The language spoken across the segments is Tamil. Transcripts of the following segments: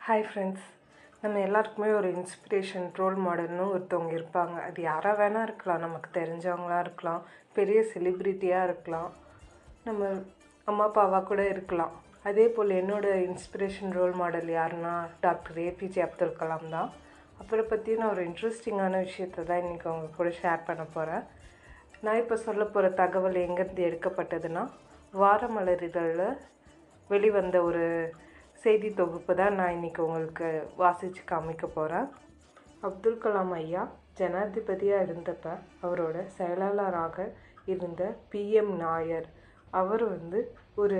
ஹாய் ஃப்ரெண்ட்ஸ் நம்ம எல்லாருக்குமே ஒரு இன்ஸ்பிரேஷன் ரோல் மாடல்னு ஒருத்தவங்க இருப்பாங்க. அது யாராக வேணால் இருக்கலாம். நமக்கு தெரிஞ்சவங்களாக இருக்கலாம். பெரிய செலிப்ரிட்டியாக இருக்கலாம். நம்ம அம்மா அப்பாவாக கூட இருக்கலாம். அதே போல் என்னோடய இன்ஸ்பிரேஷன் ரோல் மாடல் யாருன்னா டாக்டர் ஏபிஜே அப்துல் கலாம் தான். அப்புறம் பற்றி நான் ஒரு இன்ட்ரெஸ்டிங்கான விஷயத்தை தான் இன்றைக்கி அவங்க கூட ஷேர் பண்ண போகிறேன் நான் இப்போ சொல்ல போகிற தகவல் எங்கேருந்து எடுக்கப்பட்டதுன்னா வாரமலர் இதழில் வெளிவந்த ஒரு செய்தி தொகுப்பு தான் நான் இன்றைக்கி உங்களுக்கு வாசித்து காமிக்க போகிறேன் அப்துல் கலாம் ஐயா ஜனாதிபதியாக இருந்தப்ப அவரோட செயலாளராக இருந்த பிஎம் நாயர் அவர் வந்து ஒரு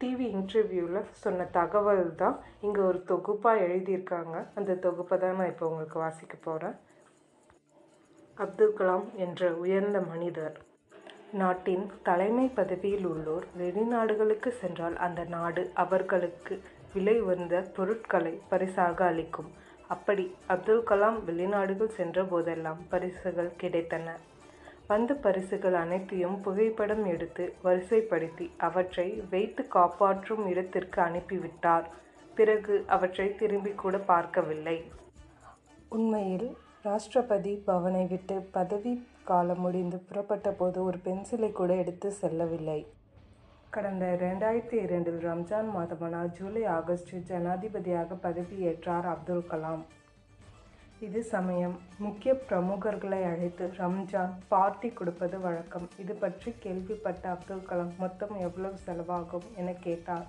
டிவி இன்டர்வியூவில் சொன்ன தகவல் தான் இங்கே ஒரு தொகுப்பாக எழுதியிருக்காங்க. அந்த தொகுப்பை தான் நான் இப்போ உங்களுக்கு வாசிக்க போகிறேன் அப்துல் கலாம் என்ற உயர்ந்த மனிதர் நாட்டின் தலைமை பதவியில் உள்ளோர் வெளிநாடுகளுக்கு சென்றால் அந்த நாடு அவர்களுக்கு விலை உயர்ந்த பொருட்களை பரிசாக அளிக்கும். அப்படி அப்துல் கலாம் வெளிநாடுகள் சென்ற போதெல்லாம் பரிசுகள் கிடைத்தன. வந்த பரிசுகள் அனைத்தையும் புகைப்படம் எடுத்து வரிசைப்படுத்தி அவற்றை வைத்து காப்பாற்றும் இடத்திற்கு அனுப்பிவிட்டார். பிறகு அவற்றை திரும்பி கூட பார்க்கவில்லை. உண்மையில் ராஷ்டிரபதி பவனை விட்டு பதவி காலம் முடிந்து புறப்பட்ட போது ஒரு பென்சிலை கூட எடுத்து செல்லவில்லை. கடந்த ரெண்டாயிரத்தி இரண்டில் ரம்ஜான் மாதமான ஜூலை ஆகஸ்ட் ஜனாதிபதியாக பதவியேற்றார் அப்துல் கலாம். இது சமயம் முக்கிய பிரமுகர்களை அழைத்து ரம்ஜான் பார்ட்டி கொடுப்பது வழக்கம். இது பற்றி கேள்விப்பட்ட அப்துல் கலாம் மொத்தம் எவ்வளவு செலவாகும்? என கேட்டார்.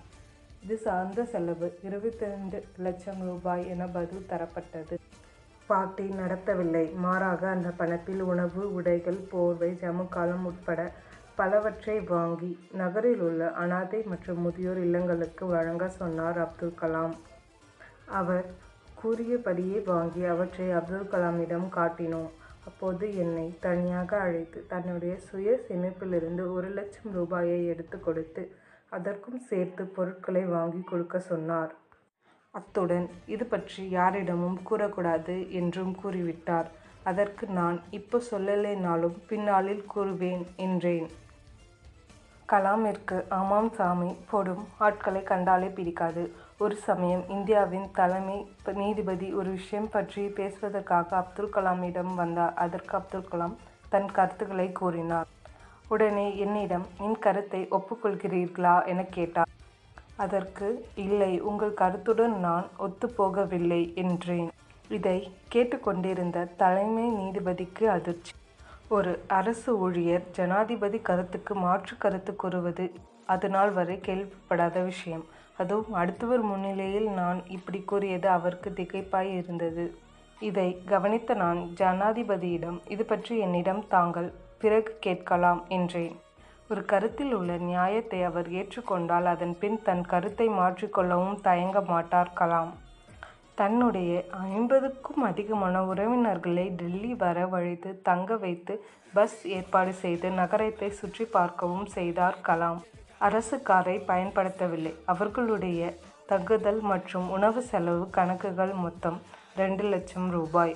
இது சார்ந்த செலவு இருபத்தி ரெண்டு லட்சம் ரூபாய் என பதில் தரப்பட்டது. பார்ட்டி நடத்தவில்லை. மாறாக அந்த பணத்தில் உணவு உடைகள் போர்வை ஜமுக்காலம் உட்பட பலவற்றை வாங்கி நகரில் உள்ள அனாதை மற்றும் முதியோர் இல்லங்களுக்கு வழங்க சொன்னார் அப்துல் கலாம். அவர் கூறியபடியே வாங்கி அவற்றை அப்துல் கலாமிடம் காட்டினோம். அப்போது என்னை தனியாக அழைத்து தன்னுடைய சுய சேமிப்பிலிருந்து ஒரு லட்சம் ரூபாயை எடுத்து கொடுத்து அதற்கும் சேர்த்து பொருட்களை வாங்கி கொடுக்க சொன்னார். அத்துடன் இது பற்றி யாரிடமும் கூறக்கூடாது என்றும் கூறிவிட்டார். அதற்கு நான் இப்போ சொல்லலைனாலும் பின்னாளில் கூறுவேன் என்றேன். கலாமிற்கு ஆமாம் சாமி. போடும். ஆட்களை கண்டாலே பிடிக்காது. ஒரு சமயம் இந்தியாவின் தலைமை நீதிபதி ஒரு விஷயம் பற்றி பேசுவதற்காக அப்துல் கலாமிடம் வந்தார். அதற்கு அப்துல் கலாம் தன் கருத்துக்களை கூறினார். உடனே என்னிடம் என் கருத்தை ஒப்புக்கொள்கிறீர்களா? என கேட்டார். அதற்கு இல்லை. உங்கள் கருத்துடன் நான் ஒத்துப்போகவில்லை என்றேன். இதை கேட்டுக்கொண்டிருந்த தலைமை நீதிபதிக்கு அதிர்ச்சி. ஒரு அரசு ஊழியர் ஜனாதிபதி கருத்துக்கு மாற்று கருத்து கூறுவது அது நாள் வரை கேள்விப்படாத விஷயம். அதுவும் அடுத்தவர் முன்னிலையில் நான் இப்படி கூறியது அவருக்கு திகைப்பாய் இருந்தது. இதை கவனித்த நான் ஜனாதிபதியிடம் இது பற்றி என்னிடம் தாங்கள் பிறகு கேட்கலாம் என்றேன். ஒரு கருத்தில் உள்ள நியாயத்தை அவர் ஏற்றுக்கொண்டால் அதன் பின் தன் கருத்தை மாற்றிக்கொள்ளவும் தயங்க மாட்டார்கலாம் தன்னுடைய ஐம்பதுக்கும் அதிகமான உறவினர்களை டெல்லி வரவழைத்து தங்க வைத்து பஸ் ஏற்பாடு செய்து நகரத்தை சுற்றி பார்க்கவும் செய்தார் கலாம். அரசு காரை பயன்படுத்தவில்லை. அவர்களுடைய தங்குதல் மற்றும் உணவு செலவு கணக்குகள் மொத்தம் ரெண்டு லட்சம் ரூபாய்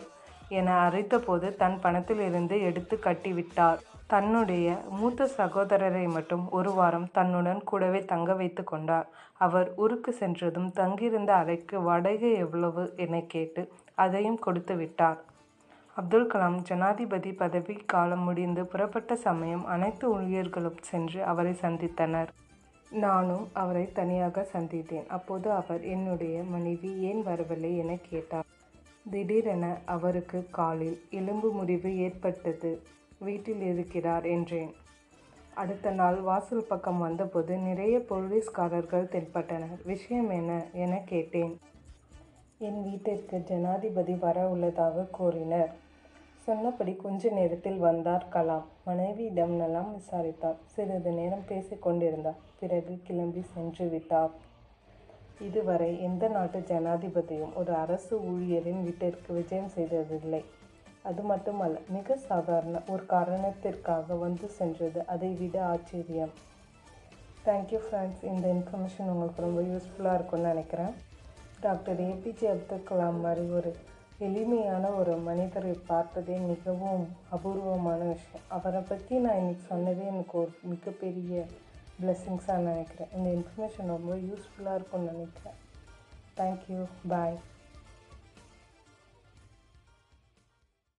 என அறித்தபோது தன் பணத்திலிருந்து எடுத்து கட்டிவிட்டார். தன்னுடைய மூத்த சகோதரரை மட்டும் ஒரு வாரம் தன்னுடன் கூடவே தங்க வைத்து கொண்டார். அவர் ஊருக்கு சென்றதும் தங்கியிருந்த அறைக்கு வாடகை எவ்வளவு என கேட்டு அதையும் கொடுத்து விட்டார். அப்துல் கலாம் ஜனாதிபதி பதவி காலம் முடிந்து புறப்பட்ட சமயம் அனைத்து ஊழியர்களும் சென்று அவரை சந்தித்தனர். நானும் அவரை தனியாக சந்தித்தேன். அப்போது அவர் என்னுடைய மனைவி ஏன் வரவில்லை என கேட்டார். திடீரென அவருக்கு காலில் எலும்பு முறிவு ஏற்பட்டது. வீட்டில் இருக்கிறார் என்றேன். அடுத்த நாள் வாசல் பக்கம் வந்தபோது நிறைய போலீஸ்காரர்கள் தென்பட்டனர். விஷயம் என்ன என கேட்டேன். என் வீட்டிற்கு ஜனாதிபதி வர உள்ளதாக கூறினர். சொன்னபடி கொஞ்ச நேரத்தில் வந்தார் கலாம். மனைவியிடம் நலம் விசாரித்தார். சிறிது நேரம் பேசிக் கொண்டிருந்தார். பிறகு கிளம்பி சென்று விட்டார். இதுவரை எந்த நாட்டு ஜனாதிபதியும் ஒரு அரசு ஊழியரின் வீட்டிற்கு விஜயம் செய்ததில்லை. அது மட்டுமல்ல மிக சாதாரண ஒரு காரணத்திற்காக வந்து சென்றது. அதை விட ஆச்சரியம். தேங்க்யூ ஃப்ரெண்ட்ஸ் இந்த இன்ஃபர்மேஷன் உங்களுக்கு ரொம்ப யூஸ்ஃபுல்லாக இருக்கும்னு நினைக்கிறேன். டாக்டர் ஏபிஜே அப்துல் கலாம் மாதிரி ஒரு எளிமையான ஒரு மனிதரை பார்ப்பதே மிகவும் அபூர்வமான விஷயம். அவரை பற்றி நான் இன்றைக்கி சொன்னதே எனக்கு ஒரு மிகப்பெரிய பிளெஸ்ஸிங்ஸாக நினைக்கிறேன். இந்த இன்ஃபர்மேஷன் ரொம்ப யூஸ்ஃபுல்லாக இருக்கும்னு நினைக்கிறேன். Thank you bye